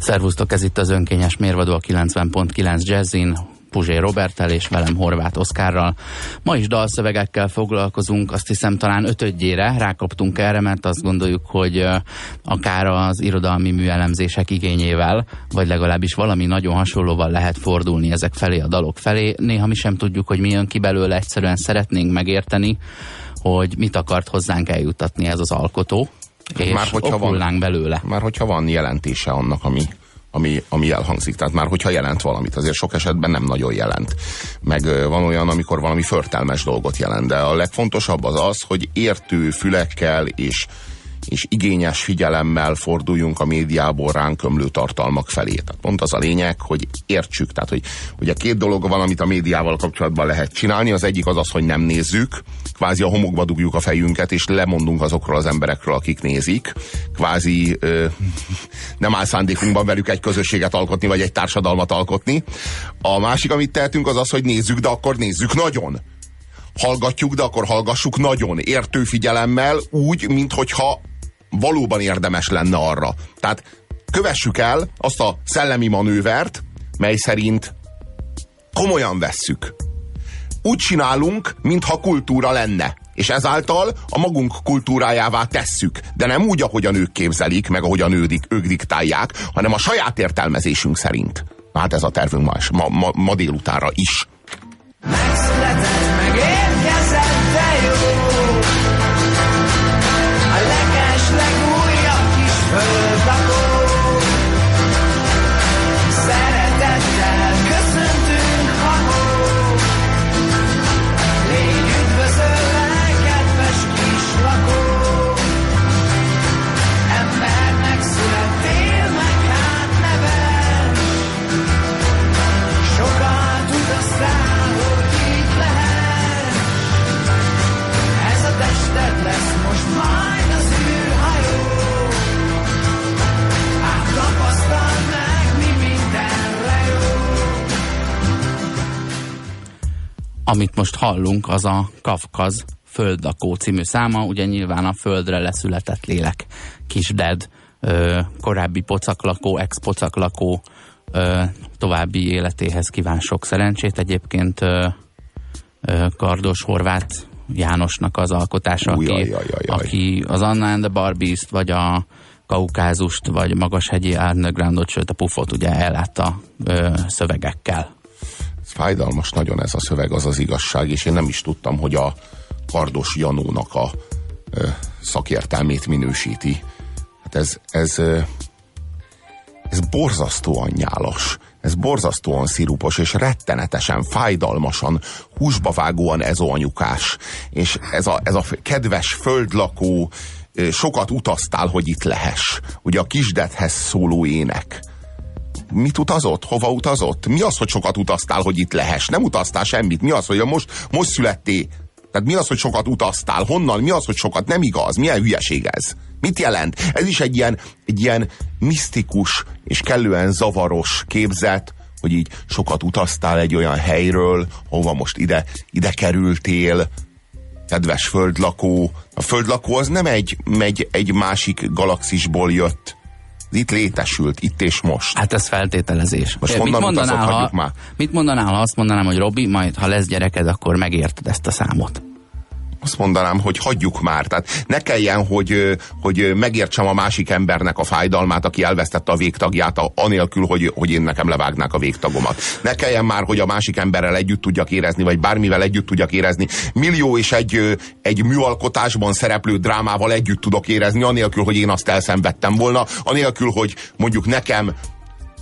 Szervusztok, ez itt az önkényes mérvadó a 90.9 Jazzin, Puzsé Robertel és velem Horváth Oszkárral. Ma is dalszövegekkel foglalkozunk, azt hiszem talán ötödjére rákaptunk erre, mert azt gondoljuk, hogy akár az irodalmi műelemzések igényével, vagy legalábbis valami nagyon hasonlóval lehet fordulni ezek felé a dalok felé. Néha mi sem tudjuk, hogy mi jön ki belőle, egyszerűen szeretnénk megérteni, hogy mit akart hozzánk eljutatni ez az alkotó, és már hogyha van, belőle. Már hogyha van jelentése annak, ami, ami, ami elhangzik. Tehát már hogyha jelent valamit, azért sok esetben nem nagyon jelent. Meg van olyan, amikor valami förtelmes dolgot jelent, de a legfontosabb az az, hogy értő fülekkel és és igényes figyelemmel forduljunk a médiából ránk ömlő tartalmak felé. Tehát pont az a lényeg, hogy értsük. Tehát, hogy ugye két dolog van, amit a médiával kapcsolatban lehet csinálni. Az egyik az az, hogy nem nézzük, kvázi a homokba dugjuk a fejünket, és lemondunk azokról az emberekről, akik nézik. Kvázi ö, nem áll szándékunkban velük egy közösséget alkotni, vagy egy társadalmat alkotni. A másik, amit tehetünk, az az, hogy nézzük, de akkor nézzük nagyon hallgatjuk, de akkor hallgassuk nagyon értő figyelemmel, úgy, minthogyha valóban érdemes lenne arra. Tehát kövessük el azt a szellemi manővert, mely szerint komolyan vesszük. Úgy csinálunk, mintha kultúra lenne. És ezáltal a magunk kultúrájává tesszük. De nem úgy, ahogy a nők képzelik, meg ahogy a nődik, ők diktálják, hanem a saját értelmezésünk szerint. Hát ez a tervünk ma, ma, ma, ma délutára is. Megszületett, Amit most hallunk, az a Kafkaz Földlakó című száma, ugye nyilván a földre leszületett lélek, kis Dead, ö, korábbi pocaklakó, ex-pocaklakó ö, további életéhez kíván sok szerencsét. Egyébként ö, ö, Kardos Horváth Jánosnak az alkotása, Új, aki, jaj, jaj, jaj. aki az Anna and the Barbies-t, vagy a Kaukázust, vagy Magashegyi Undergroundot, sőt a Pufot ugye ellátta ö, szövegekkel fájdalmas nagyon ez a szöveg, az az igazság, és én nem is tudtam, hogy a Kardos Janónak a ö, szakértelmét minősíti. Hát ez, ez, ö, ez borzasztóan nyálas, ez borzasztóan szirupos, és rettenetesen, fájdalmasan, húsba vágóan anyukás. És ez a, ez a kedves földlakó, sokat utaztál, hogy itt lehess. Ugye a kisdethez szóló ének mit utazott? Hova utazott? Mi az, hogy sokat utaztál, hogy itt lehess? Nem utaztál semmit. Mi az, hogy most, most születtél? Tehát mi az, hogy sokat utaztál? Honnan? Mi az, hogy sokat? Nem igaz. Milyen hülyeség ez? Mit jelent? Ez is egy ilyen, egy ilyen misztikus és kellően zavaros képzet, hogy így sokat utaztál egy olyan helyről, hova most ide, ide kerültél, kedves földlakó. A földlakó az nem egy, egy, egy másik galaxisból jött itt létesült, itt és most. Hát ez feltételezés. Most mit mondanál, ha, már? mit mondanál, ha azt mondanám, hogy Robi, majd ha lesz gyereked, akkor megérted ezt a számot? Azt mondanám, hogy hagyjuk már. Tehát ne kelljen, hogy, hogy megértsem a másik embernek a fájdalmát, aki elvesztette a végtagját, anélkül, hogy, hogy én nekem levágnák a végtagomat. Ne kelljen már, hogy a másik emberrel együtt tudjak érezni, vagy bármivel együtt tudjak érezni. Millió és egy, egy műalkotásban szereplő drámával együtt tudok érezni, anélkül, hogy én azt elszenvedtem volna, anélkül, hogy mondjuk nekem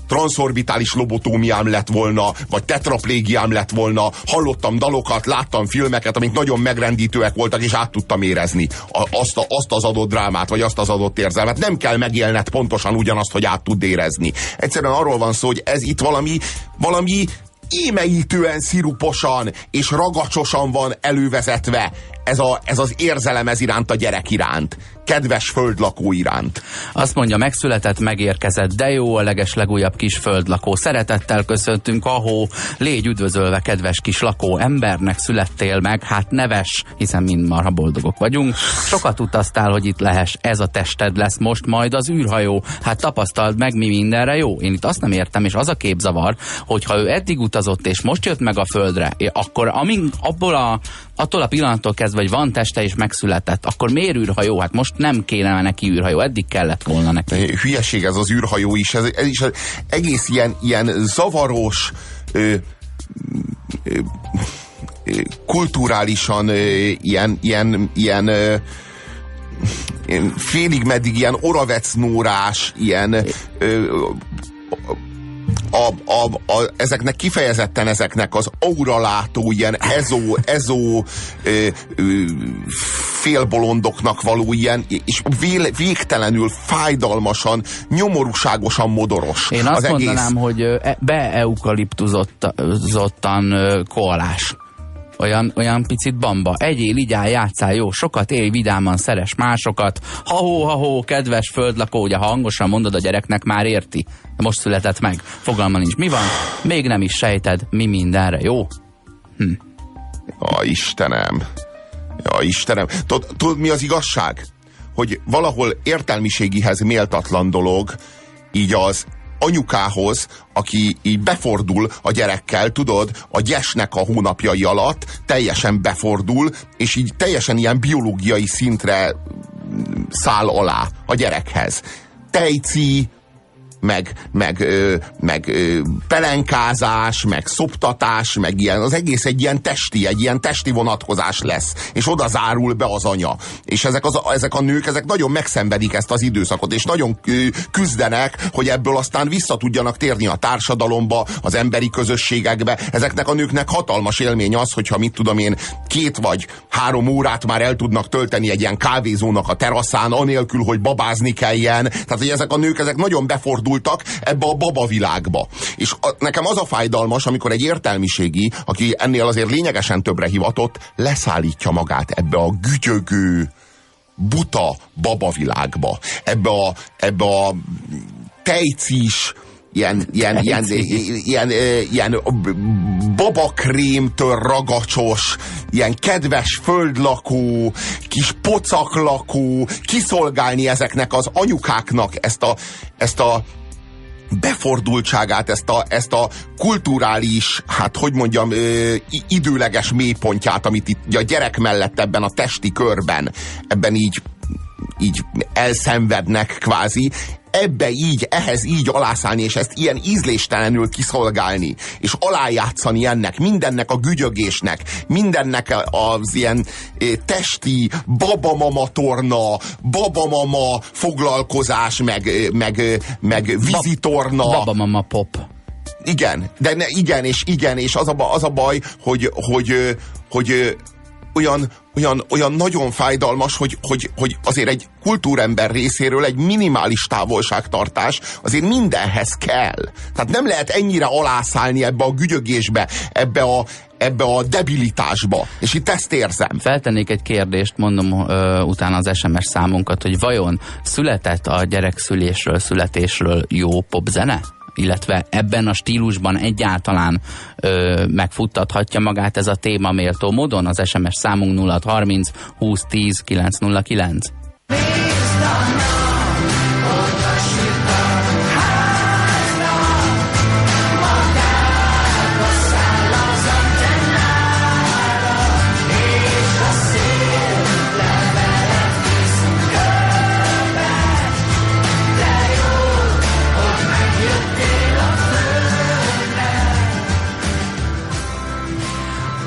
transzorbitális lobotómiám lett volna, vagy tetraplégiám lett volna, hallottam dalokat, láttam filmeket, amik nagyon megrendítőek voltak, és át tudtam érezni azt, a, azt az adott drámát, vagy azt az adott érzelmet. Nem kell megélned pontosan ugyanazt, hogy át tud érezni. Egyszerűen arról van szó, hogy ez itt valami, valami émeítően sziruposan és ragacsosan van elővezetve. Ez, a, ez az érzelem ez iránt a gyerek iránt kedves földlakó iránt. Azt mondja, megszületett, megérkezett, de jó a leges legújabb kis földlakó. Szeretettel köszöntünk, ahó, légy üdvözölve, kedves kis lakó, embernek születtél meg, hát neves, hiszen mind marha boldogok vagyunk. Sokat utaztál, hogy itt lehess, ez a tested lesz most majd az űrhajó. Hát tapasztald meg, mi mindenre jó. Én itt azt nem értem, és az a képzavar, hogy ha ő eddig utazott, és most jött meg a földre, akkor amin, abból a, attól a pillanattól kezdve, hogy van teste és megszületett, akkor miért űrhajó? Hát most nem kéne neki űrhajó, eddig kellett volna neki. Hülyeség ez az űrhajó is, ez, ez is egész ilyen, ilyen zavaros, ö, ö, kulturálisan ö, ilyen, ilyen, ilyen ö, félig meddig ilyen oravecnórás, ilyen ö, a, a, a, ezeknek kifejezetten ezeknek az auralátó, ilyen ezó, ezó ö, ö, félbolondoknak való ilyen, és vél, végtelenül fájdalmasan, nyomorúságosan modoros. Én azt az mondanám, egész... hogy e, beeukaliptuzottan koalás olyan, olyan picit bamba. Egyél, igyál, játszál, jó, sokat élj, vidáman, szeres másokat. Ha-hó, ha-hó, kedves földlakó, ugye hangosan mondod a gyereknek, már érti. Most született meg. Fogalma nincs. Mi van? Még nem is sejted, mi mindenre, jó? Hm. Ja, Istenem. Ja, Istenem. Tudod, mi az igazság? Hogy valahol értelmiségihez méltatlan dolog, így az anyukához, aki így befordul a gyerekkel, tudod, a gyesnek a hónapjai alatt, teljesen befordul, és így teljesen ilyen biológiai szintre száll alá a gyerekhez. Tejci, meg, meg, ö, meg ö, pelenkázás, meg szoptatás, meg ilyen, az egész egy ilyen testi, egy ilyen testi vonatkozás lesz, és oda zárul be az anya. És ezek, az, ezek a nők, ezek nagyon megszenvedik ezt az időszakot, és nagyon küzdenek, hogy ebből aztán vissza tudjanak térni a társadalomba, az emberi közösségekbe. Ezeknek a nőknek hatalmas élmény az, hogyha mit tudom én, két vagy három órát már el tudnak tölteni egy ilyen kávézónak a teraszán, anélkül, hogy babázni kelljen. Tehát, hogy ezek a nők, ezek nagyon befordulnak elindultak ebbe a baba világba. És a, nekem az a fájdalmas, amikor egy értelmiségi, aki ennél azért lényegesen többre hivatott, leszállítja magát ebbe a gütyögő, buta baba világba. Ebbe a, ebbe a tejcis, ilyen, ilyen, ilyen, ilyen, ilyen babakrémtől ragacsos, ilyen kedves földlakó, kis pocaklakó, kiszolgálni ezeknek az anyukáknak ezt a, ezt a befordultságát, ezt a, ezt a kulturális, hát hogy mondjam, ö, időleges mélypontját, amit itt a gyerek mellett ebben a testi körben, ebben így így elszenvednek kvázi, ebbe így, ehhez így alászállni, és ezt ilyen ízléstelenül kiszolgálni, és alájátszani ennek, mindennek a gügyögésnek, mindennek az ilyen testi babamama torna, babamama foglalkozás, meg, meg, meg vizitorna. Babamama pop. Igen, de ne, igen, és igen, és az a, az a baj, hogy, hogy, hogy, hogy olyan, olyan, olyan nagyon fájdalmas, hogy, hogy, hogy azért egy kultúrember részéről egy minimális távolságtartás azért mindenhez kell. Tehát nem lehet ennyire alászálni ebbe a gügyögésbe, ebbe a, ebbe a debilitásba. És itt ezt érzem. Feltennék egy kérdést, mondom ö, utána az SMS számunkat, hogy vajon született a gyerekszülésről, születésről jó popzene? Illetve ebben a stílusban egyáltalán ö, megfuttathatja magát ez a téma méltó módon? Az SMS számunk 0630 2010 909.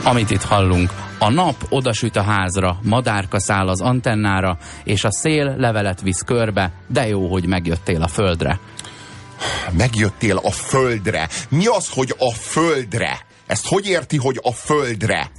Amit itt hallunk, a nap odasüt a házra, madárka száll az antennára, és a szél levelet visz körbe, de jó, hogy megjöttél a földre. Megjöttél a földre? Mi az, hogy a földre? Ezt hogy érti, hogy a földre?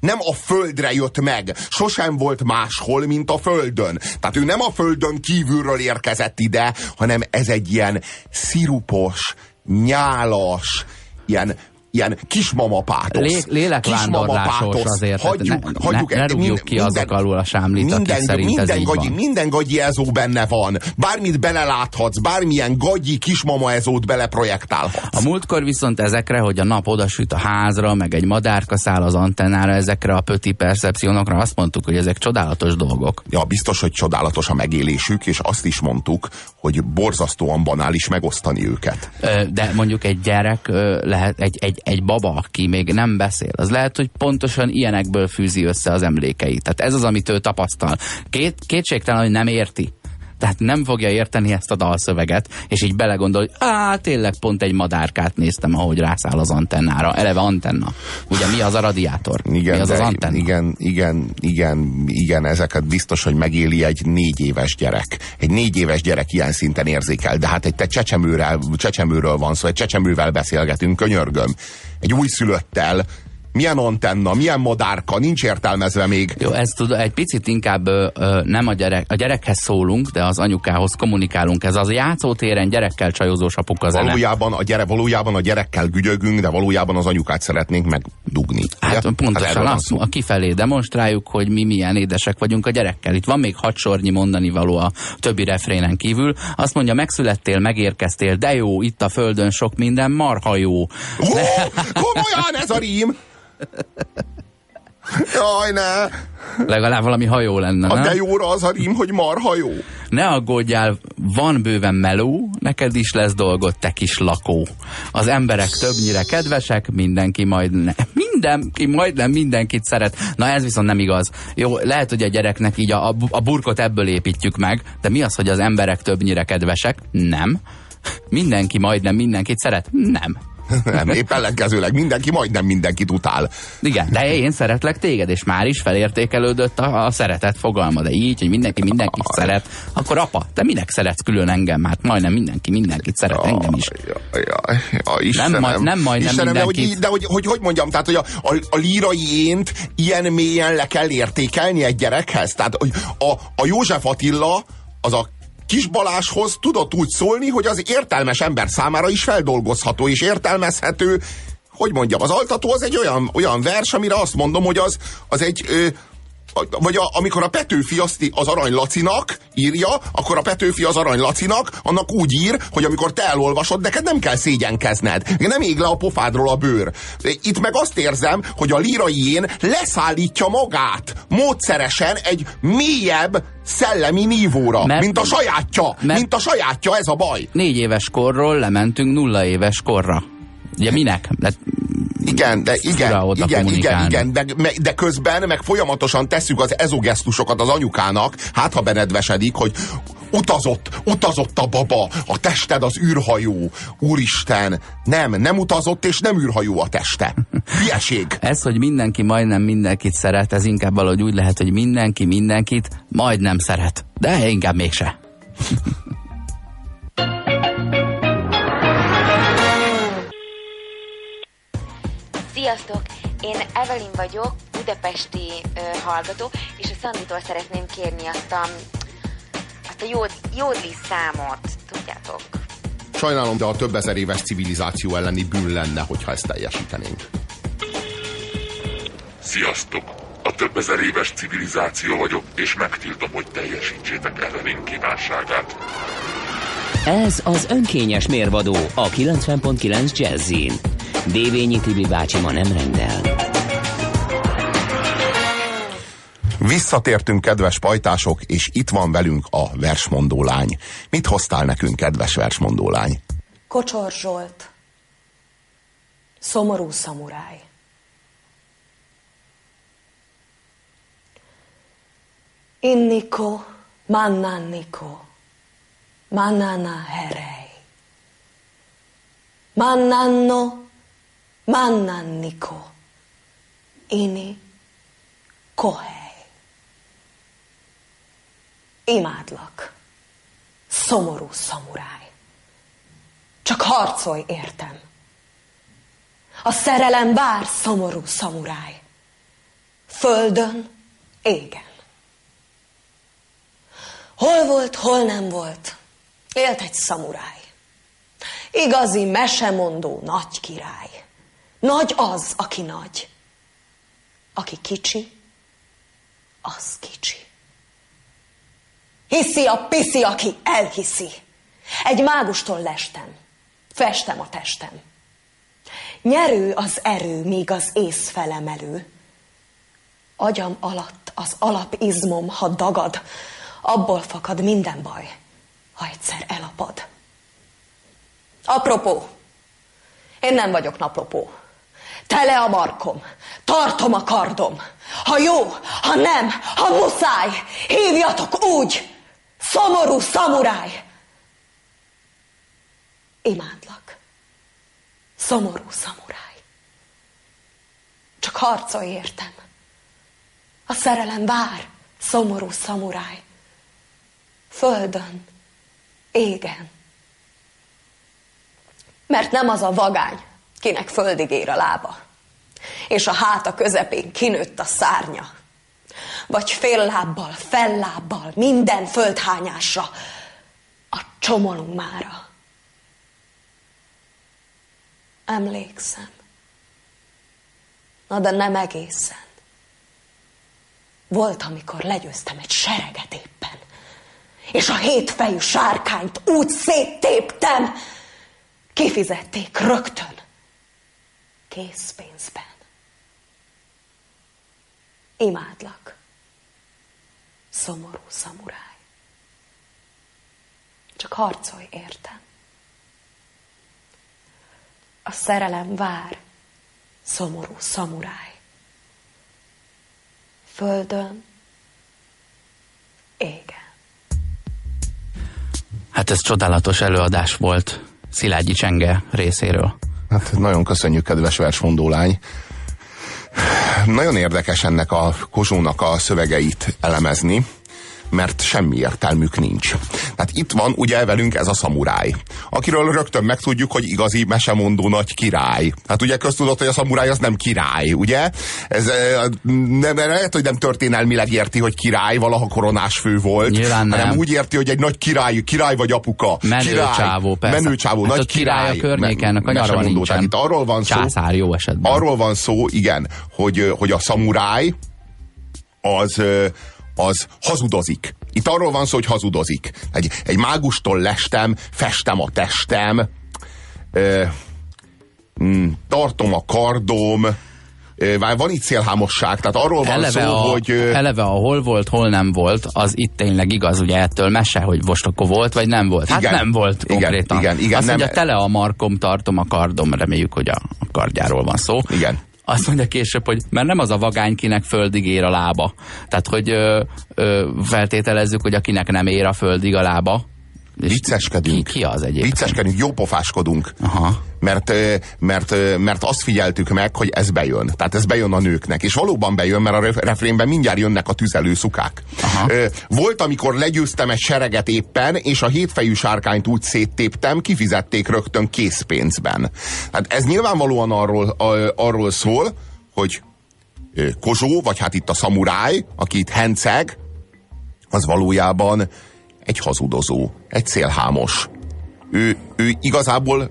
Nem a földre jött meg, sosem volt máshol, mint a földön. Tehát ő nem a földön kívülről érkezett ide, hanem ez egy ilyen szirupos, nyálas, ilyen ilyen kismama pátosz. Lé, lélekvándorlásos azért. Hagyjuk, ne, hagyjuk, ne, ne rúgjuk ki minden, azok alul a sámlit, minden, akik szerint minden ez gagyi, van. Minden gagyi ezó benne van. Bármit beleláthatsz, bármilyen gagyi kismama ezót beleprojektálhatsz. A múltkor viszont ezekre, hogy a nap odasüt a házra, meg egy madárka száll az antennára, ezekre a pöti percepciónokra azt mondtuk, hogy ezek csodálatos dolgok. Ja, biztos, hogy csodálatos a megélésük, és azt is mondtuk, hogy borzasztóan banális megosztani őket. De mondjuk egy gyerek lehet, egy, egy, egy baba, aki még nem beszél, az lehet, hogy pontosan ilyenekből fűzi össze az emlékeit. Tehát ez az, amit ő tapasztal. Két, kétségtelen, hogy nem érti tehát nem fogja érteni ezt a dalszöveget, és így belegondol, hogy á, tényleg pont egy madárkát néztem, ahogy rászáll az antennára. Eleve antenna. Ugye mi az a radiátor? Igen, mi az az antenna? Igen, igen, igen, igen, ezeket biztos, hogy megéli egy négy éves gyerek. Egy négy éves gyerek ilyen szinten érzékel, de hát egy te csecsemőről, csecsemőről van szó, egy csecsemővel beszélgetünk, könyörgöm. Egy újszülöttel, milyen antenna, milyen madárka, nincs értelmezve még. Jó, ez tud, egy picit inkább ö, nem a gyerek, a gyerekhez szólunk, de az anyukához kommunikálunk. Ez az játszótéren gyerekkel csajozós apuka zene. Valójában a, gyere, valójában a gyerekkel gügyögünk, de valójában az anyukát szeretnénk megdugni. Hát ugye? pontosan hát azt, a kifelé demonstráljuk, hogy mi milyen édesek vagyunk a gyerekkel. Itt van még hat sornyi mondani való a többi refrénen kívül. Azt mondja, megszülettél, megérkeztél, de jó, itt a földön sok minden, marha jó. Oh, komolyan ez a rím! Jaj, ne! Legalább valami hajó lenne, A de jóra az a rím, hogy marha jó. Ne aggódjál, van bőven meló, neked is lesz dolgot, te kis lakó. Az emberek többnyire kedvesek, mindenki majd ne, mindenki majdnem mindenkit szeret. Na ez viszont nem igaz. Jó, lehet, hogy a gyereknek így a, a burkot ebből építjük meg, de mi az, hogy az emberek többnyire kedvesek? Nem. Mindenki majdnem mindenkit szeret? Nem. Nem, épp ellenkezőleg mindenki majdnem mindenkit utál. Igen, de én szeretlek téged, és már is felértékelődött a, a szeretet fogalma, de így, hogy mindenki mindenkit Aj. szeret, akkor apa, te minek szeretsz külön engem? Hát majdnem mindenki mindenkit szeret, Jaj, engem is. Jaj, jaj, Istenem, nem, majd, nem majdnem Istenem, mindenkit. De, hogy, de hogy, hogy, hogy mondjam, tehát hogy a, a, a lírai ént ilyen mélyen le kell értékelni egy gyerekhez? Tehát hogy a, a József Attila az a Kis Baláshoz tudott úgy szólni, hogy az értelmes ember számára is feldolgozható és értelmezhető. Hogy mondjam, az altató az egy olyan, olyan vers, amire azt mondom, hogy az, az egy... Ö, vagy a, amikor a Petőfi azt az Arany Lacinak írja, akkor a Petőfi az Arany Lacinak annak úgy ír, hogy amikor te elolvasod, neked nem kell szégyenkezned. Nem ég le a pofádról a bőr. Itt meg azt érzem, hogy a lírai én leszállítja magát módszeresen egy mélyebb szellemi nívóra, mert, mint a sajátja. Mert, mint a sajátja, ez a baj. Négy éves korról lementünk nulla éves korra. Ugye minek? De igen, de igen, igen, igen, igen, de, de közben meg folyamatosan tesszük az ezogesztusokat az anyukának, hát ha benedvesedik, hogy utazott, utazott a baba, a tested az űrhajó. Úristen, nem, nem utazott és nem űrhajó a teste. Hülyeség. Ez, hogy mindenki majdnem mindenkit szeret, ez inkább valahogy úgy lehet, hogy mindenki mindenkit majdnem szeret. De inkább mégse. Sziasztok! Én Evelyn vagyok, budapesti ö, hallgató, és a Szanditól szeretném kérni azt a, azt a jód, jódli számot, tudjátok. Sajnálom, de a több ezer éves civilizáció elleni bűn lenne, hogyha ezt teljesítenénk. Sziasztok! A több ezer éves civilizáció vagyok, és megtiltom, hogy teljesítsétek Evelyn kívánságát. Ez az önkényes mérvadó a 90.9 Jazzin. Dévényi Tibi bácsi ma nem rendel. Visszatértünk, kedves pajtások, és itt van velünk a versmondó lány. Mit hoztál nekünk, kedves versmondó lány? Kocsor Zsolt. Szomorú szamuráj. Inniko, mannanniko, mannana herej. Mannanno, Mannanniko, Ini, Kohely. Imádlak, szomorú szamuráj. Csak harcolj értem. A szerelem bár szomorú szamuráj. Földön, égen. Hol volt, hol nem volt, élt egy szamuráj. Igazi mesemondó nagy király Nagy az, aki nagy. Aki kicsi, az kicsi. Hiszi a piszi, aki elhiszi. Egy mágustól lestem, festem a testem. Nyerő az erő, míg az ész felemelő. Agyam alatt az alapizmom, ha dagad, abból fakad minden baj, ha egyszer elapad. Apropó, én nem vagyok naplopó. Tele a markom, tartom a kardom. Ha jó, ha nem, ha muszáj, hívjatok úgy, szomorú szamuráj. Imádlak, szomorú szamuráj. Csak harcolj értem. A szerelem vár, szomorú szamuráj. Földön, égen. Mert nem az a vagány, kinek földig ér a lába, és a háta közepén kinőtt a szárnya, vagy fél lábbal, fellábbal, minden földhányásra, a csomolunk mára. Emlékszem. Na de nem egészen. Volt, amikor legyőztem egy sereget éppen, és a hétfejű sárkányt úgy széttéptem, kifizették rögtön készpénzben. Imádlak, szomorú szamuráj. Csak harcolj értem. A szerelem vár, szomorú szamuráj. Földön, égen. Hát ez csodálatos előadás volt Szilágyi Csenge részéről. Hát nagyon köszönjük, kedves versmondó lány. Nagyon érdekes ennek a Kozsónak a szövegeit elemezni mert semmi értelmük nincs. Tehát itt van ugye velünk ez a szamuráj, akiről rögtön megtudjuk, hogy igazi mesemondó nagy király. Hát ugye köztudott, hogy a szamuráj az nem király, ugye? Ez nem, lehet, hogy nem történelmileg érti, hogy király, valaha koronás fő volt, Nyilván nem. hanem úgy érti, hogy egy nagy király, király vagy apuka. Menőcsávó, persze. Menőcsávó, hát nagy király, király. a környéken, a mesemondó. Tehát itt arról van szó, Császár jó esetben. arról van szó, igen, hogy, hogy a szamuráj az, az hazudozik. Itt arról van szó, hogy hazudozik. Egy, egy mágustól lestem, festem a testem, ö, mm, tartom a kardom, van itt szélhámosság, tehát arról van eleve, szó, a, hogy... eleve a hol volt, hol nem volt, az itt tényleg igaz, ugye ettől mese, hogy akkor volt, vagy nem volt. Hát Igen. nem volt Igen, konkrétan. igen, igen, Azt nem- mondja, tele a markom, tartom a kardom, reméljük, hogy a, a kardjáról van szó. Igen. Azt mondja később, hogy mert nem az a vagány, kinek földig ér a lába. Tehát, hogy ö, ö, feltételezzük, hogy akinek nem ér a földig a lába. És Vicceskedünk. Ki, ki az egyébként? Vicceskedünk, jópofáskodunk. Aha. Mert, mert, mert azt figyeltük meg, hogy ez bejön. Tehát ez bejön a nőknek. És valóban bejön, mert a ref- refrénben mindjárt jönnek a tüzelő szukák. Aha. Volt, amikor legyőztem egy sereget éppen, és a hétfejű sárkányt úgy széttéptem, kifizették rögtön készpénzben. Hát ez nyilvánvalóan arról, arról szól, hogy Kozsó, vagy hát itt a szamuráj, aki itt henceg, az valójában egy hazudozó, egy szélhámos. Ő, ő igazából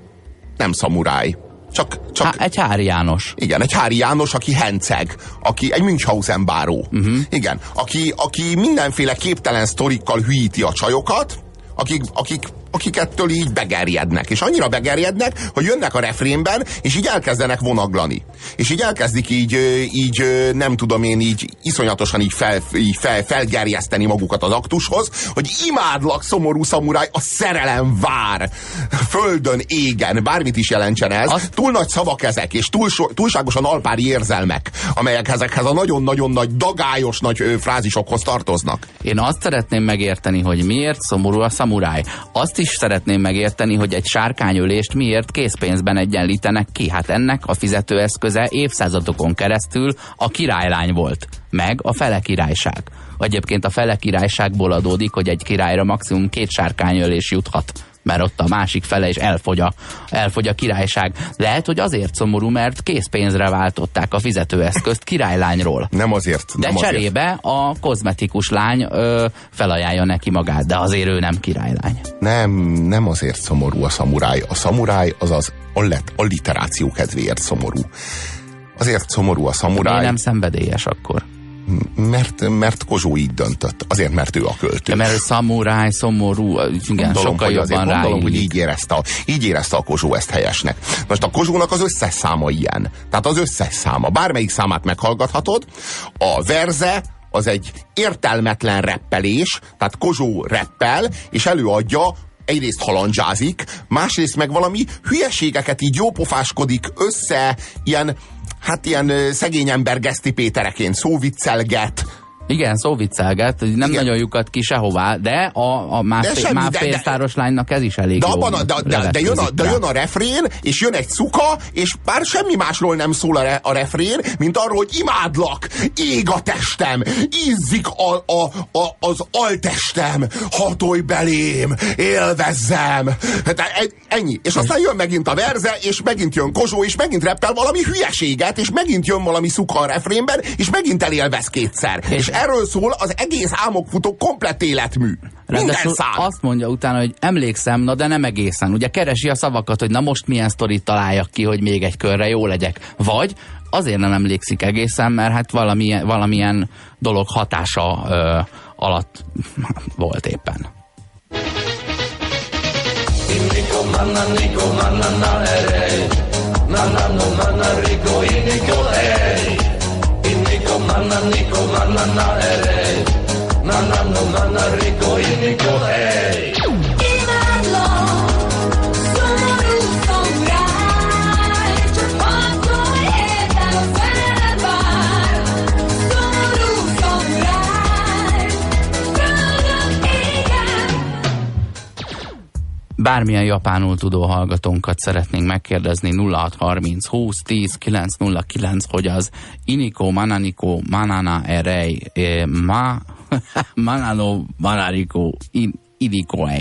nem szamuráj. Csak, csak Há, egy Hári János. igen, egy Hári János, aki henceg, aki egy Münchhausen báró. Uh-huh. Igen, aki, aki mindenféle képtelen sztorikkal hülyíti a csajokat, akik, akik, akik ettől így begerjednek. És annyira begerjednek, hogy jönnek a refrénben, és így elkezdenek vonaglani. És így elkezdik így, így nem tudom én, így iszonyatosan így, fel, így fel, felgerjeszteni magukat az aktushoz, hogy imádlak, szomorú szamuráj, a szerelem vár. Földön, égen, bármit is jelentsen ez. Azt- Túl nagy szavak ezek, és túl, túlságosan alpári érzelmek, amelyek ezekhez a nagyon-nagyon nagy, dagályos nagy frázisokhoz tartoznak. Én azt szeretném megérteni, hogy miért szomorú a szamuráj. Azt is szeretném megérteni, hogy egy sárkányölést miért készpénzben egyenlítenek ki. Hát ennek a fizetőeszköze évszázadokon keresztül a királylány volt, meg a fele királyság. Egyébként a fele királyságból adódik, hogy egy királyra maximum két sárkányölés juthat mert ott a másik fele is elfogy a, elfogy a királyság. Lehet, hogy azért szomorú, mert készpénzre váltották a fizetőeszközt királylányról. Nem azért. De nem azért. cserébe a kozmetikus lány ö, felajánlja neki magát, de azért ő nem királylány. Nem, nem azért szomorú a szamuráj. A szamuráj az az, alliteráció kedvéért szomorú. Azért szomorú a szamuráj. Miért nem szenvedélyes akkor? Mert, mert Kozsó így döntött. Azért, mert ő a költő. Ja, mert ő szamuráj, szomorú, igen, gondolom, sokkal jobban azért gondolom, hogy így érezte, a, így érezte a Kozsó ezt helyesnek. Most a Kozsónak az összes száma ilyen. Tehát az összes száma. Bármelyik számát meghallgathatod. A verze az egy értelmetlen reppelés, tehát Kozsó reppel, és előadja egyrészt halandzsázik, másrészt meg valami hülyeségeket így jópofáskodik össze, ilyen, hát ilyen szegény ember Geszti Pétereként szóviccelget, Igen, szó viccelget, hogy nem Igen. nagyon lyukat ki sehová, de a, a más, De semmi, más de- de- pénztáros lánynak ez is elég De, abban a, de, de, de, jön a, de jön a refrén, és jön egy szuka, és bár semmi másról nem szól a, re, a refrén, mint arról, hogy imádlak, ég a testem, ízzik a, a, a, az altestem, hatolj belém, élvezzem. De e- ennyi. És aztán jön megint a verze, és megint jön Kozsó, és megint reppel valami hülyeséget, és megint jön valami szuka a refrénben, és megint elélvez kétszer. És erről szól az egész álmokfutó komplett életmű. Minden szám. azt mondja utána, hogy emlékszem, na de nem egészen. Ugye keresi a szavakat, hogy na most milyen sztorit találjak ki, hogy még egy körre jó legyek. Vagy azért nem emlékszik egészen, mert hát valamilyen, valamilyen dolog hatása ö, alatt volt éppen. Na Nico, Nana na na ere na no, na na Rico y niko hey. Bármilyen japánul tudó hallgatónkat szeretnénk megkérdezni 0630 20 10 909, hogy az Iniko Mananiko Manana Erei eh, Ma Manano Manariko in,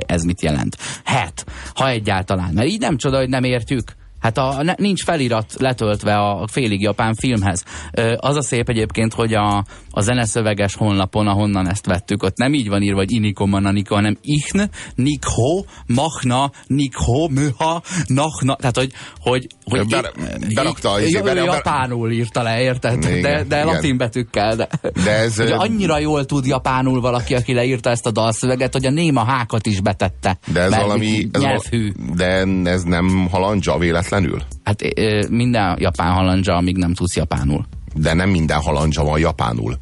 ez mit jelent? Het, ha egyáltalán. Mert így nem csoda, hogy nem értjük. Hát a, ne, nincs felirat letöltve a félig japán filmhez. Ö, az a szép egyébként, hogy a, a zeneszöveges honlapon, ahonnan ezt vettük, ott nem így van írva, hogy Iniko Mananiko, hanem Ichn, Nikho, Machna, Nikho, Möha, Nachna, tehát hogy, hogy, hogy Be- berakta az J- izébe, ő be- japánul írta le, érted? Igen, de, de igen. latin betűkkel. De, De ez, hogy annyira jól tud japánul valaki, aki leírta ezt a dalszöveget, hogy a néma hákat is betette. De ez valami... Ez nyelvhű. val- de ez nem halandja véletlenül? Hát minden japán halandzsa, amíg nem tudsz japánul. De nem minden halandja van japánul.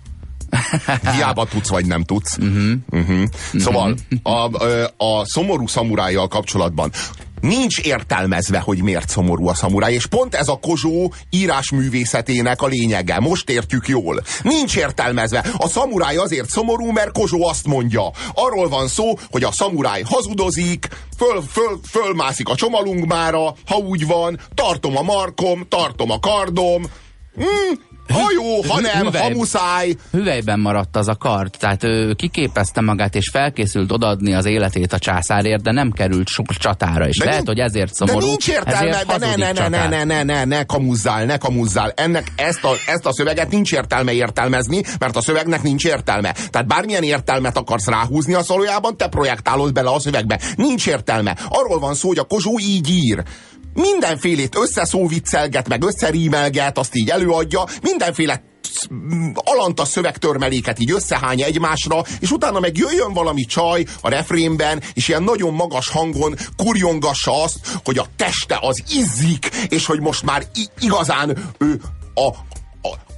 Hiába tudsz, vagy nem tudsz. Uh-huh. Uh-huh. Szóval a, ö, a szomorú szamurájjal kapcsolatban nincs értelmezve, hogy miért szomorú a szamuráj, és pont ez a Kozsó írásművészetének a lényege. Most értjük jól. Nincs értelmezve. A szamuráj azért szomorú, mert Kozsó azt mondja. Arról van szó, hogy a szamuráj hazudozik, föl, föl, fölmászik a csomalunkmára, ha úgy van, tartom a markom, tartom a kardom, Hmm, ha jó, ha nem, ha Hüvely- muszáj. Hüvelyben maradt az a kard, tehát ő kiképezte magát és felkészült odaadni az életét a császárért, de nem került sok csatára, és De lehet, nincs- hogy ezért szomorú. De nincs értelme, de ne, ne, ne, ne, ne, ne, ne, ne kamuzzál, ne kamuzzál. Ennek ezt a, ezt a szöveget nincs értelme értelmezni, mert a szövegnek nincs értelme. Tehát bármilyen értelmet akarsz ráhúzni, az valójában te projektálod bele a szövegbe. Nincs értelme. Arról van szó, hogy a Kozsó így ír. Mindenfélét összeszóviccelget, meg összerímelget, azt így előadja, mindenféle alanta szövegtörmeléket így összehány egymásra, és utána meg jöjjön valami csaj a refrénben, és ilyen nagyon magas hangon kurjongassa azt, hogy a teste az izzik, és hogy most már igazán ő a,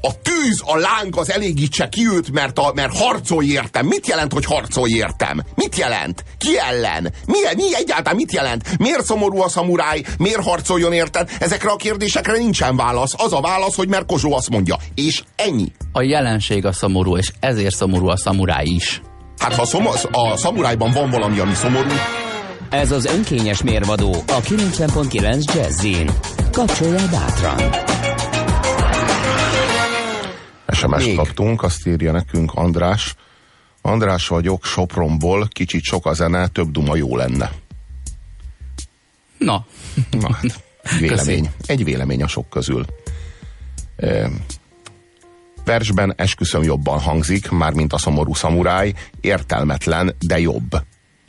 a, a tűz, a láng az elégítse ki őt, mert, a, mert harcolj értem. Mit jelent, hogy harcolj értem? Mit jelent? Ki ellen? Mi, mi egyáltalán mit jelent? Miért szomorú a szamuráj? Miért harcoljon érted? Ezekre a kérdésekre nincsen válasz. Az a válasz, hogy mert Kozsó azt mondja. És ennyi. A jelenség a szomorú, és ezért szomorú a szamuráj is. Hát ha szom, a szamurájban van valami, ami szomorú, Ez az önkényes mérvadó a 90.9 Jazzin. Kapcsolja bátran! SMS-t Még. kaptunk, azt írja nekünk András. András vagyok, Sopronból, kicsit sok a zene, több duma jó lenne. Na, Na, hát, vélemény. Egy vélemény a sok közül. E, versben esküszöm jobban hangzik, mármint a szomorú szamuráj, értelmetlen, de jobb.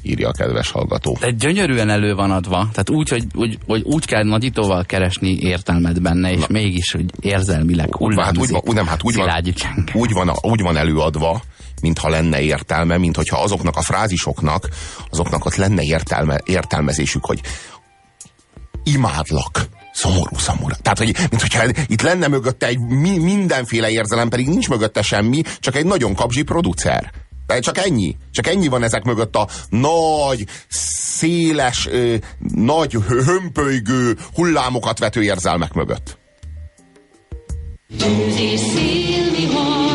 Írja a kedves hallgató. De gyönyörűen elő van adva, tehát úgy, hogy, úgy, hogy úgy kell nagyítóval keresni értelmet benne, és mégis, hogy érzelmileg Hát úgy van, hullámzik. úgy, nem, hát úgy van, úgy, van, úgy van előadva, mintha lenne értelme, mint hogyha azoknak a frázisoknak, azoknak ott lenne értelme, értelmezésük, hogy imádlak, szomorú szamura. Tehát, hogy, mint hogyha itt lenne mögötte egy mi, mindenféle érzelem, pedig nincs mögötte semmi, csak egy nagyon kapzsi producer. De csak ennyi. Csak ennyi van ezek mögött a nagy, széles, nagy, hö- hömpölygő, hullámokat vető érzelmek mögött. Tűz és szélvihar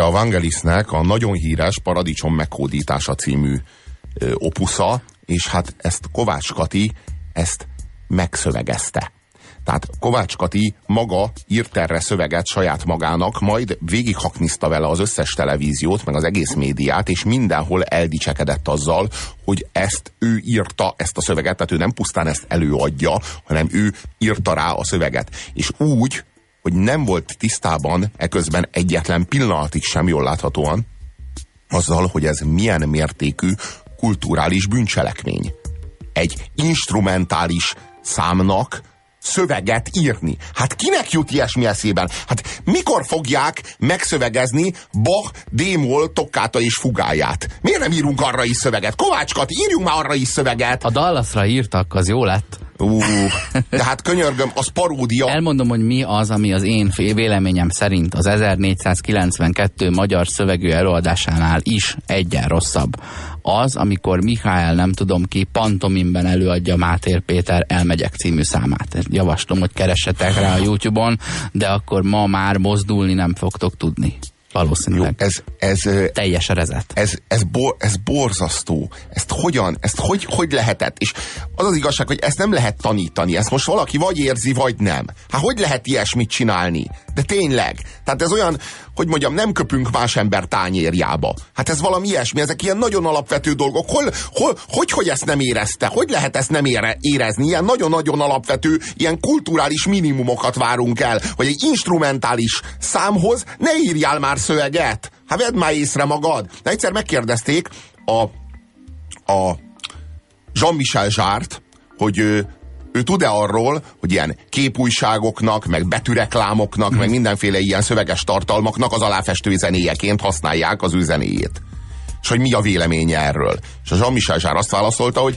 ugye a Vangelisnek a nagyon híres Paradicsom meghódítása című ö, opusza, és hát ezt Kovács Kati ezt megszövegezte. Tehát Kovács Kati maga írt erre szöveget saját magának, majd végighakniszta vele az összes televíziót, meg az egész médiát, és mindenhol eldicsekedett azzal, hogy ezt ő írta, ezt a szöveget, tehát ő nem pusztán ezt előadja, hanem ő írta rá a szöveget. És úgy, hogy nem volt tisztában eközben egyetlen pillanatig sem jól láthatóan azzal, hogy ez milyen mértékű kulturális bűncselekmény. Egy instrumentális számnak szöveget írni. Hát kinek jut ilyesmi eszében? Hát mikor fogják megszövegezni Bach, Démol, Tokkáta és Fugáját? Miért nem írunk arra is szöveget? Kovácskat, írjunk már arra is szöveget! A Dallasra írtak, az jó lett. Ú, de hát könyörgöm, az paródia. Elmondom, hogy mi az, ami az én véleményem szerint az 1492 magyar szövegű előadásánál is egyen rosszabb. Az, amikor Mihály, nem tudom ki, pantomimben előadja Mátér Péter Elmegyek című számát. Javaslom, hogy keressetek rá a YouTube-on, de akkor ma már mozdulni nem fogtok tudni. Jó, Valószínűleg. ez, ez, ö, Teljes rezet. ez, ez, bor, ez borzasztó. Ezt hogyan, ezt hogy, hogy lehetett? És az az igazság, hogy ezt nem lehet tanítani. Ezt most valaki vagy érzi, vagy nem. Hát hogy lehet ilyesmit csinálni? De tényleg. Tehát ez olyan, hogy mondjam, nem köpünk más ember tányérjába. Hát ez valami ilyesmi, ezek ilyen nagyon alapvető dolgok. Hol, hol, hogy, hogy ezt nem érezte? Hogy lehet ezt nem ére, érezni? Ilyen nagyon-nagyon alapvető, ilyen kulturális minimumokat várunk el, hogy egy instrumentális számhoz ne írjál már szöveget. Hát vedd már észre magad. De egyszer megkérdezték a, a Jean-Michel Zsárt, hogy ő, tud-e arról, hogy ilyen képújságoknak, meg betűreklámoknak, meg mindenféle ilyen szöveges tartalmaknak az aláfestő zenéjeként használják az ő zenéjét. És hogy mi a véleménye erről. És a Jean-Michel Zsár azt válaszolta, hogy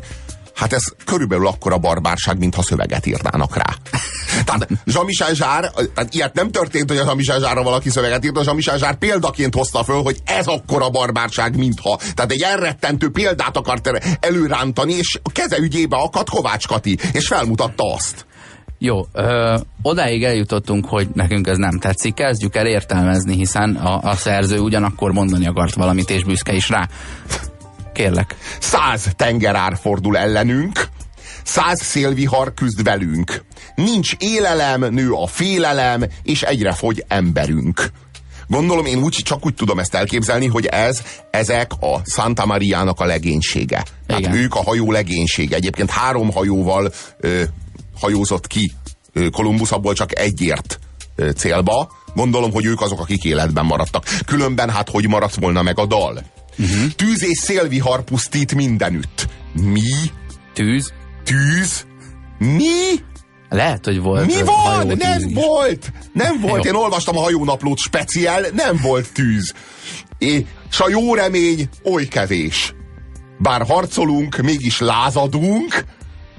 hát ez körülbelül akkora barbárság, mintha szöveget írnának rá. Tehát Jean-Michel Zsár, tehát ilyet nem történt, hogy a Jean-Michel Zsárra valaki szöveget írt, a Jean-Michel Zsár példaként hozta föl, hogy ez akkora barbárság, mintha. Tehát egy elrettentő példát akart előrántani, és a keze ügyébe akadt Kovács Kati, és felmutatta azt. Jó, ö, odáig eljutottunk, hogy nekünk ez nem tetszik. Kezdjük el értelmezni, hiszen a, a szerző ugyanakkor mondani akart valamit, és büszke is rá. Kérlek. Száz tengerár fordul ellenünk, száz szélvihar küzd velünk. Nincs élelem, nő a félelem, és egyre fogy emberünk. Gondolom én úgy, csak úgy tudom ezt elképzelni, hogy ez, ezek a Santa Mariának a legénysége. Tehát Igen. ők a hajó legénysége. Egyébként három hajóval ö, hajózott ki Kolumbusz, abból csak egyért ö, célba. Gondolom, hogy ők azok, akik életben maradtak. Különben hát hogy maradt volna meg a dal? Uh-huh. Tűz és szélvihar pusztít mindenütt. Mi? Tűz. Tűz? Mi? Lehet, hogy volt Mi van? Nem is. volt! Nem volt! Én olvastam a hajónaplót speciál, nem volt tűz. És a jó remény oly kevés. Bár harcolunk, mégis lázadunk,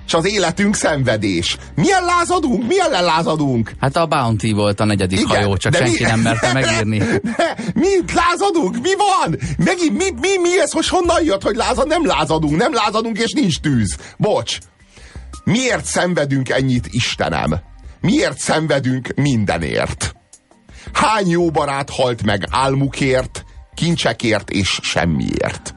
és az életünk szenvedés. Milyen lázadunk? Milyen lázadunk? Hát a Bounty volt a negyedik Igen, hajó, csak de senki mi- nem merte megírni. De, mi lázadunk? Mi van? Megint mi, mi, mi ez? Most honnan jött, hogy lázad? Nem lázadunk, nem lázadunk, és nincs tűz. Bocs. Miért szenvedünk ennyit, Istenem? Miért szenvedünk mindenért? Hány jó barát halt meg álmukért, kincsekért és semmiért?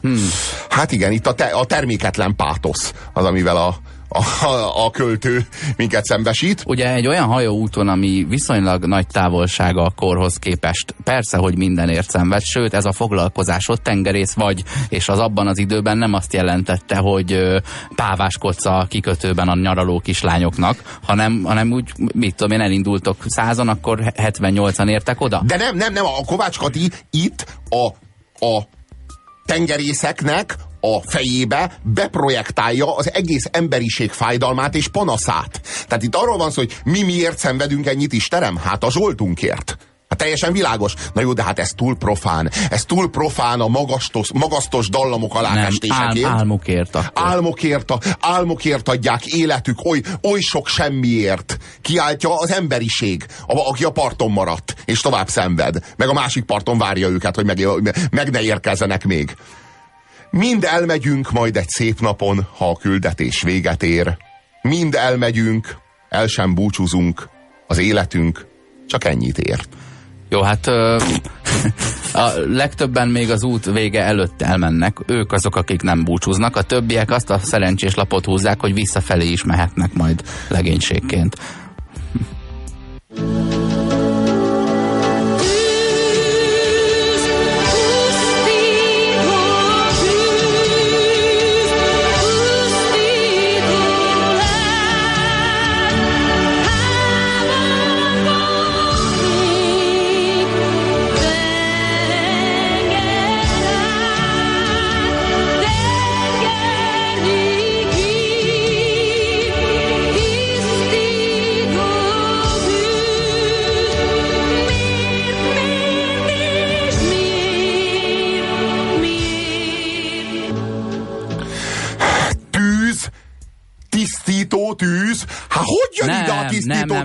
Hmm. Hát igen, itt a, te, a terméketlen pátosz az, amivel a, a, a költő minket szembesít. Ugye egy olyan hajóúton, ami viszonylag nagy távolsága a korhoz képest, persze, hogy mindenért szenved, sőt, ez a foglalkozás ott tengerész vagy, és az abban az időben nem azt jelentette, hogy páváskodsz a kikötőben a nyaraló kislányoknak, hanem, hanem úgy, mit tudom én, elindultok százan, akkor 78-an értek oda. De nem, nem, nem, a Kovács Kati itt a, a tengerészeknek a fejébe beprojektálja az egész emberiség fájdalmát és panaszát. Tehát itt arról van szó, hogy mi miért szenvedünk ennyit Istenem? Hát a Zsoltunkért. Hát teljesen világos. Na jó, de hát ez túl profán. Ez túl profán a magasztos, magasztos dallamok alá Nem, festéseként. ál, álmokért akkor. Álmokért, álmokért adják életük, oly, oly sok semmiért. Kiáltja az emberiség, a, aki a parton maradt, és tovább szenved. Meg a másik parton várja őket, hogy meg, meg ne érkezzenek még. Mind elmegyünk majd egy szép napon, ha a küldetés véget ér. Mind elmegyünk, el sem búcsúzunk, az életünk csak ennyit ér. Jó, hát ö, a legtöbben még az út vége előtt elmennek. Ők azok, akik nem búcsúznak. A többiek azt a szerencsés lapot húzzák, hogy visszafelé is mehetnek majd legénységként.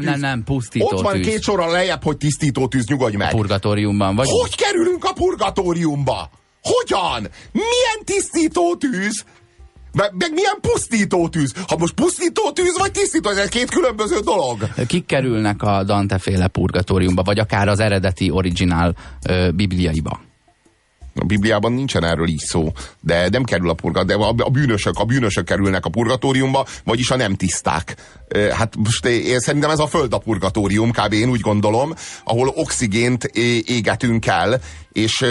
Nem, nem, nem, pusztító Ott van tűz. két sorral lejjebb, hogy tisztító tűz, nyugodj meg. Purgatóriumban vagy? Hogy kerülünk a purgatóriumba? Hogyan? Milyen tisztító tűz? Meg, meg milyen pusztító tűz? Ha most pusztító tűz, vagy tisztító, ez két különböző dolog. Kik kerülnek a Dante féle purgatóriumba, vagy akár az eredeti originál ö, bibliaiba? A Bibliában nincsen erről így szó, de nem kerül a purgat, de a, bűnösök, a bűnösök kerülnek a purgatóriumba, vagyis a nem tiszták. Hát most én szerintem ez a föld a purgatórium, kb. én úgy gondolom, ahol oxigént égetünk el, és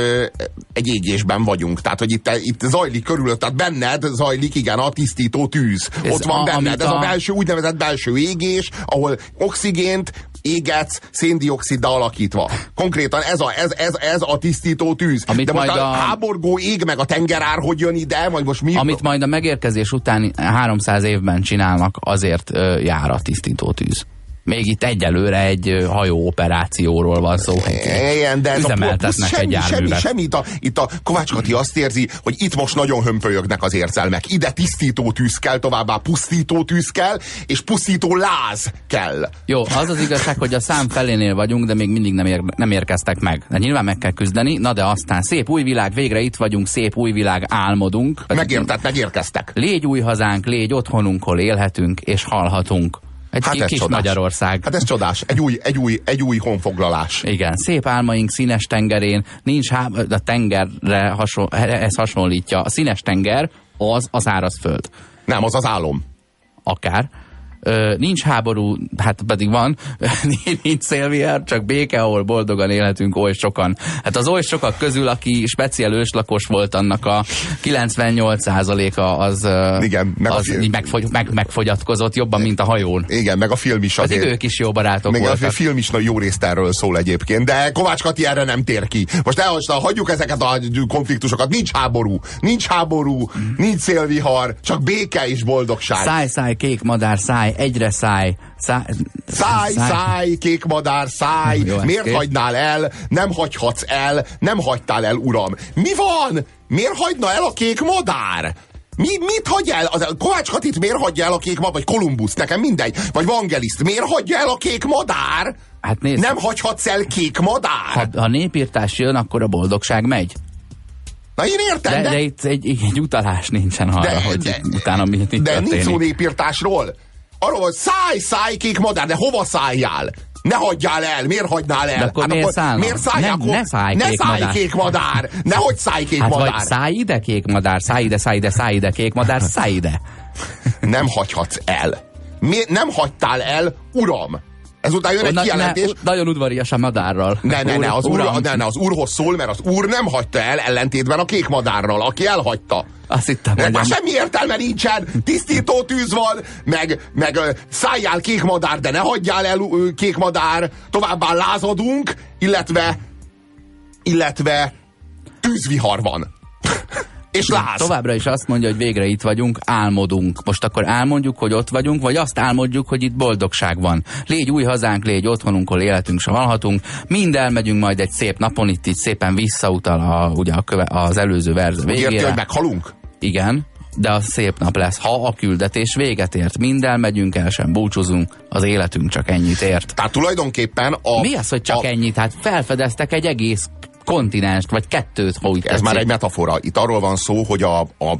egy égésben vagyunk. Tehát, hogy itt, itt zajlik körülött, tehát benned zajlik, igen, a tisztító tűz. Ez Ott van a- benned, ez a a- belső, úgynevezett belső égés, ahol oxigént égetsz széndioksziddal alakítva. Konkrétan ez a, ez, ez, ez a tisztító tűz. Amit De most majd a, a- háborgó ég meg a tengerár hogy jön ide, vagy most mi? Amit majd a megérkezés után 300 évben csinálnak, azért jár a tisztító tűz. Még itt egyelőre egy hajó operációról van szó, Igen, de ez a üzemeltetnek semmi, egy semmi, járművet. semmi. Itt a, itt a Kovács Kati azt érzi, hogy itt most nagyon hömpölyögnek az érzelmek. Ide tisztító tűz kell, továbbá pusztító tűz kell, és pusztító láz kell. Jó, az az igazság, hogy a szám felénél vagyunk, de még mindig nem, ér, nem érkeztek meg. De nyilván meg kell küzdeni, na de aztán szép új világ, végre itt vagyunk, szép új világ, álmodunk. Megért, megérkeztek. Légy új hazánk, légy otthonunk, hol élhetünk és hallhatunk. Egy Hát ki- ez kis csodás. Magyarország. Hát ez csodás. Egy új, egy új, egy új honfoglalás. Igen, szép álmaink színes tengerén, nincs há... a tengerre hasonl... ez hasonlítja. A színes tenger az a szárazföld. Nem, az az álom. Akár. Nincs háború, hát pedig van, nincs szélvihar, csak béke, ahol boldogan élhetünk oly sokan. Hát az oly sokak közül, aki speciál őslakos volt, annak a 98%-a az, Igen, meg a az fi- így megfogy, meg, megfogyatkozott jobban, mint a hajón. Igen, meg a film is Pedig azért. ők is jó barátok Meg a voltak. film is na- jó részt erről szól egyébként, de Kovács Kati erre nem tér ki. Most elhasznál, hagyjuk ezeket a konfliktusokat. Nincs háború, nincs háború, nincs szélvihar, csak béke és boldogság. Száj, száj, kék madár, száj, egyre száj. Száj, Száj, száj, kék madár, száj, Jó, miért kék. hagynál el, nem hagyhatsz el, nem hagytál el, uram. Mi van? Miért hagyna el a kék madár? Mi, mit hagy el? Az, Kovács Katit miért hagyja el a kék madár? Vagy Kolumbusz, nekem mindegy. Vagy Vangeliszt, miért hagyja el a kék madár? Hát nézd, Nem hagyhatsz el kék madár? ha, ha népírtás jön, akkor a boldogság megy. Na én értem, De, de, de itt egy, egy utalás nincsen arra, De- hogy de- utána mi, de nincs szó történik. népírtásról. Arról, hogy száj, száj, kék madár, de hova szálljál? Ne hagyjál el! Miért hagynál el? De akkor miért szállnak? miért szállják? Nem- ne szállj, ne kék szállj madár. kék madár! Nehogy szállj kék Hát madár! vagy szállj ide, kék madár, szállj ide, szállj ide, szállj ide, kék madár, szállj ide. Nem hagyhatsz el. Mi, nem hagytál el, uram! Ezután jön egy kijelentés. ne, nagyon udvarias a madárral. Ne, ne, ne, az, úr, ne, ne, az úrhoz szól, mert az úr nem hagyta el ellentétben a kék madárral, aki elhagyta. Azt hittem, hogy már semmi értelme nincsen, tisztító tűz van, meg, meg szálljál kék madár, de ne hagyjál el kék madár, továbbá lázadunk, illetve illetve tűzvihar van. És láz. Továbbra is azt mondja, hogy végre itt vagyunk, álmodunk. Most akkor álmodjuk, hogy ott vagyunk, vagy azt álmodjuk, hogy itt boldogság van. Légy új hazánk, légy otthonunk, ahol életünk se valhatunk. Mind elmegyünk majd egy szép napon, itt így szépen visszautal a, ugye a köve, az előző verz Úgy érti, végére. hogy meghalunk? Igen, de az szép nap lesz, ha a küldetés véget ért. Mind elmegyünk, el sem búcsúzunk, az életünk csak ennyit ért. Tehát tulajdonképpen a... Mi az, hogy csak a, ennyit? Hát felfedeztek egy egész kontinenst, vagy kettőt, ha úgy Ez tetszik. már egy metafora. Itt arról van szó, hogy a, a,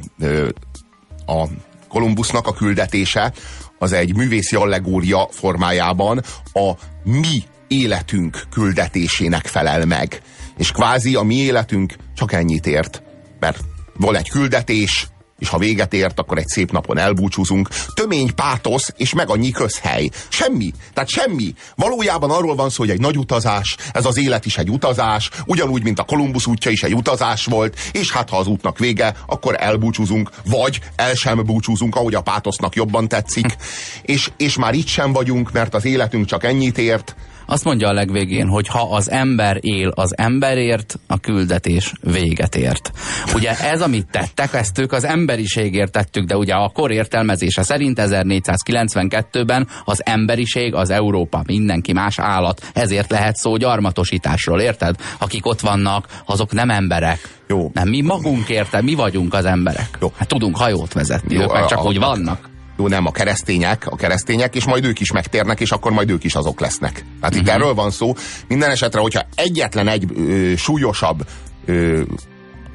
a Kolumbusznak a küldetése az egy művészi allegória formájában a mi életünk küldetésének felel meg. És kvázi a mi életünk csak ennyit ért. Mert van egy küldetés, és ha véget ért, akkor egy szép napon elbúcsúzunk. Tömény pátosz, és meg annyi közhely. Semmi. Tehát semmi. Valójában arról van szó, hogy egy nagy utazás, ez az élet is egy utazás, ugyanúgy, mint a Kolumbusz útja is egy utazás volt, és hát ha az útnak vége, akkor elbúcsúzunk, vagy el sem búcsúzunk, ahogy a pátosznak jobban tetszik. és, és már itt sem vagyunk, mert az életünk csak ennyit ért. Azt mondja a legvégén, hogy ha az ember él az emberért, a küldetés véget ért. Ugye ez, amit tettek, ezt ők az emberiségért tettük, de ugye a kor értelmezése szerint 1492-ben az emberiség az Európa, mindenki más állat. Ezért lehet szó gyarmatosításról, érted? Akik ott vannak, azok nem emberek. Jó. Nem, mi magunk érted, mi vagyunk az emberek. Jó. Hát tudunk hajót vezetni, Jó, ők meg csak a- úgy vannak. Jó, nem, a keresztények, a keresztények, és majd ők is megtérnek, és akkor majd ők is azok lesznek. Tehát Mhm. itt erről van szó. Minden esetre, hogyha egyetlen egy ö, súlyosabb ö,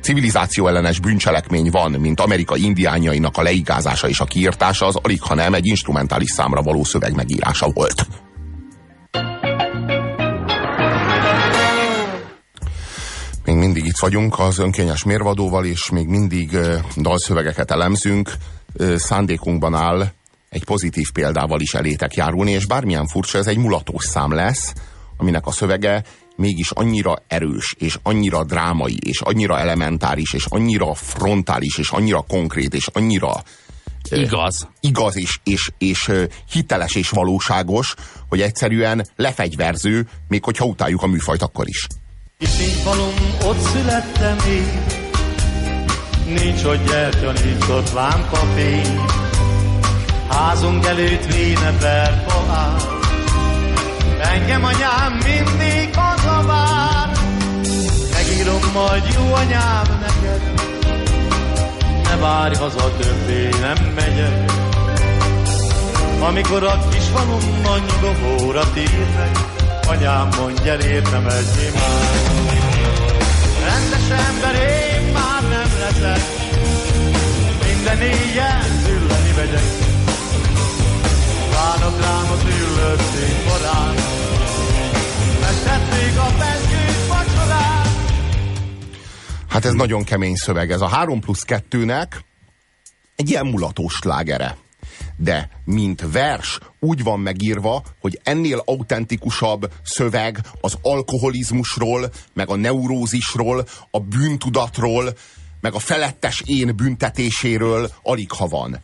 civilizáció ellenes bűncselekmény van, mint Amerika indiánjainak a leigázása és a kiirtása, az alig, ha nem egy instrumentális számra való szöveg megírása volt. Még mindig itt vagyunk az önkényes mérvadóval, és még mindig dalszövegeket elemzünk. Szándékunkban áll egy pozitív példával is elétek járulni, és bármilyen furcsa, ez egy mulatós szám lesz, aminek a szövege mégis annyira erős, és annyira drámai, és annyira elementáris, és annyira frontális, és annyira konkrét, és annyira Igaz. igaz, és, és, és hiteles és valóságos, hogy egyszerűen lefegyverző, még hogyha utáljuk a műfajt akkor is. Kisintfalom, ott születtem én, nincs ott gyertya, nincs ott lámpafény. Házunk előtt véne berpa áll, engem anyám mindig hazavár. Megírom majd jó anyám neked, ne várj haza többé, nem megyek. Amikor a kis falumban nyugovóra térnek, anyám mondja, értem egy már. Rendes ember én leszek, minden éjjel zülleni megyek. Várnak rám az üllött színpadán, megtették a pezgős vacsorát. Hát ez nagyon kemény szöveg. Ez a 3 plusz 2-nek egy ilyen mulatós slágere. De, mint vers, úgy van megírva, hogy ennél autentikusabb szöveg az alkoholizmusról, meg a neurózisról, a bűntudatról, meg a felettes én büntetéséről alig ha van.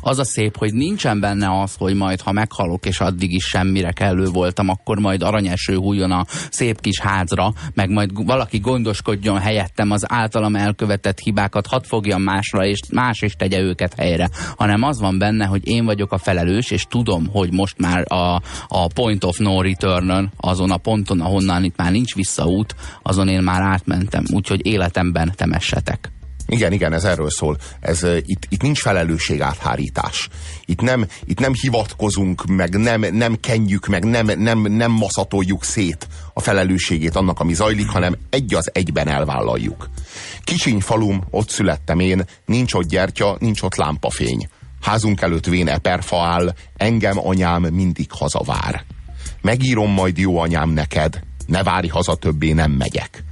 Az a szép, hogy nincsen benne az, hogy majd ha meghalok, és addig is semmire kellő voltam, akkor majd aranyeső hújjon a szép kis házra, meg majd valaki gondoskodjon helyettem az általam elkövetett hibákat, hadd fogjam másra, és más is tegye őket helyre. Hanem az van benne, hogy én vagyok a felelős, és tudom, hogy most már a, a point of no return azon a ponton, ahonnan itt már nincs visszaút, azon én már átmentem. Úgyhogy életemben temessetek. Igen, igen, ez erről szól. Ez, itt, itt nincs felelősség áthárítás. Itt nem, itt nem hivatkozunk, meg nem, nem kenjük, meg nem, nem, nem maszatoljuk szét a felelősségét annak, ami zajlik, hanem egy az egyben elvállaljuk. Kicsiny falum, ott születtem én, nincs ott gyertya, nincs ott lámpafény. Házunk előtt vén eperfa áll, engem anyám mindig hazavár. megírom majd jó anyám neked, ne várj haza többé, nem megyek.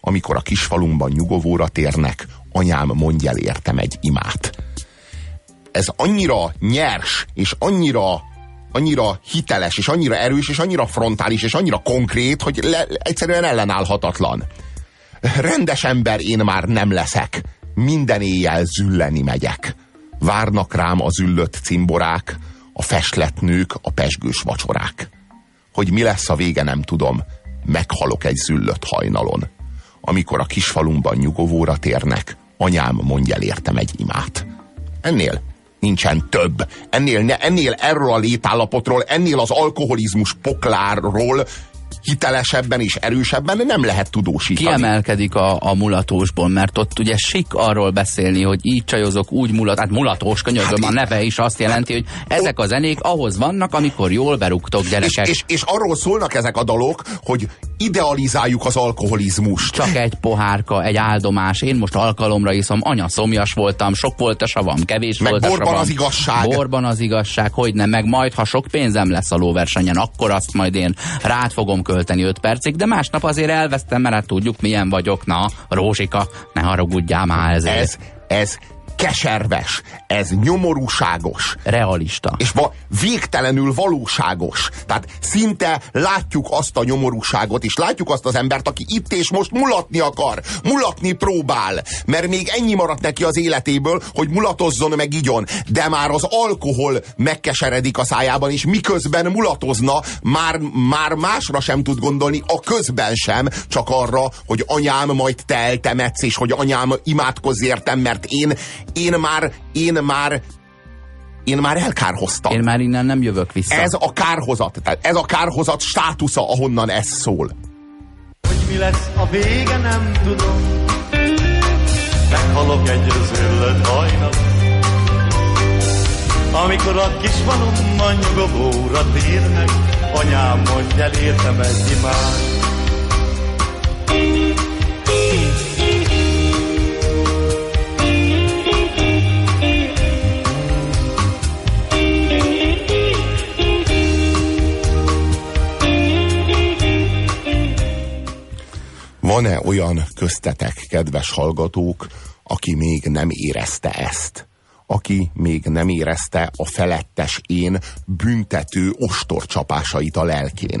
Amikor a kisfalunkban nyugovóra térnek, anyám mondj el értem egy imát. Ez annyira nyers, és annyira annyira hiteles, és annyira erős, és annyira frontális, és annyira konkrét, hogy le, egyszerűen ellenállhatatlan. Rendes ember én már nem leszek. Minden éjjel zülleni megyek. Várnak rám az üllött cimborák, a feslet nők, a pesgős vacsorák. Hogy mi lesz a vége, nem tudom. Meghalok egy züllött hajnalon. Amikor a kisfalumban nyugovóra térnek, anyám mondja el értem egy imát. Ennél nincsen több. Ennél, ne, ennél erről a létállapotról, ennél az alkoholizmus poklárról hitelesebben és erősebben nem lehet tudósítani. Kiemelkedik a, a mulatósból, mert ott ugye sik arról beszélni, hogy így csajozok, úgy mulat, hát mulatós könyörgöm, hát a neve is azt jelenti, hogy ezek a zenék ahhoz vannak, amikor jól berúgtok gyerekek. És, és, és arról szólnak ezek a dalok, hogy idealizáljuk az alkoholizmust. Csak egy pohárka, egy áldomás, én most alkalomra iszom, anya szomjas voltam, sok volt a savam, kevés meg volt a borban savam. az igazság. Borban az igazság, hogy nem, meg majd, ha sok pénzem lesz a lóversenyen, akkor azt majd én rád fogom költeni 5 percig, de másnap azért elvesztem, mert hát tudjuk milyen vagyok, na, Rózsika, ne haragudjál már ezért. Ez, ez keserves, ez nyomorúságos, Realista. és va- végtelenül valóságos. Tehát szinte látjuk azt a nyomorúságot, és látjuk azt az embert, aki itt és most mulatni akar, mulatni próbál, mert még ennyi maradt neki az életéből, hogy mulatozzon meg igyon, de már az alkohol megkeseredik a szájában, és miközben mulatozna, már, már másra sem tud gondolni, a közben sem, csak arra, hogy anyám majd te eltemetsz, és hogy anyám imádkozz értem, mert én, én már, én már én már elkárhoztam. Én már innen nem jövök vissza. Ez a kárhozat, tehát ez a kárhozat státusza, ahonnan ez szól. Hogy mi lesz a vége, nem tudom. Meghalok egy zöllött hajnal. Amikor a kis falumban nyugovóra térnek, anyám mondja el értem egy imád. Van-e olyan köztetek, kedves hallgatók, aki még nem érezte ezt? Aki még nem érezte a felettes én büntető ostorcsapásait a lelkén?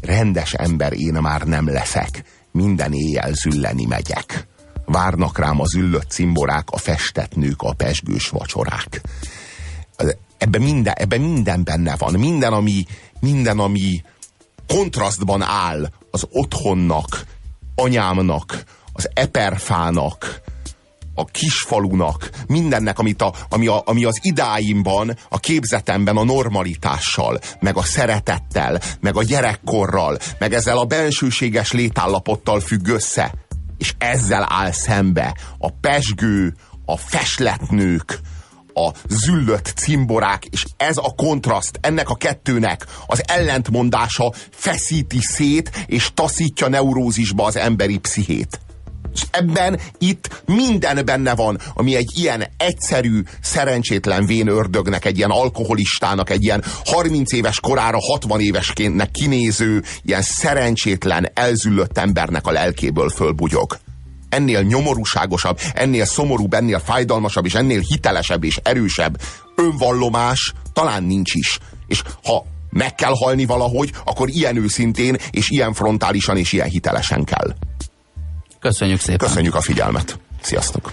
Rendes ember én már nem leszek, minden éjjel zülleni megyek. Várnak rám az üllött cimborák, a festett nők, a pesgős vacsorák. Ebben minden, ebben minden benne van. Minden, ami, minden, ami kontrasztban áll az otthonnak, anyámnak, az eperfának, a kisfalunak, mindennek, amit a, ami, a, ami az idáimban, a képzetemben a normalitással, meg a szeretettel, meg a gyerekkorral, meg ezzel a bensőséges létállapottal függ össze. És ezzel áll szembe a pesgő, a fesletnők, a züllött cimborák, és ez a kontraszt, ennek a kettőnek az ellentmondása feszíti szét, és taszítja neurózisba az emberi pszichét. És ebben itt minden benne van, ami egy ilyen egyszerű, szerencsétlen vén ördögnek, egy ilyen alkoholistának, egy ilyen 30 éves korára 60 éveskéntnek kinéző, ilyen szerencsétlen, elzüllött embernek a lelkéből fölbugyog. Ennél nyomorúságosabb, ennél szomorúbb, ennél fájdalmasabb, és ennél hitelesebb és erősebb önvallomás talán nincs is. És ha meg kell halni valahogy, akkor ilyen őszintén, és ilyen frontálisan, és ilyen hitelesen kell. Köszönjük szépen. Köszönjük a figyelmet. Sziasztok!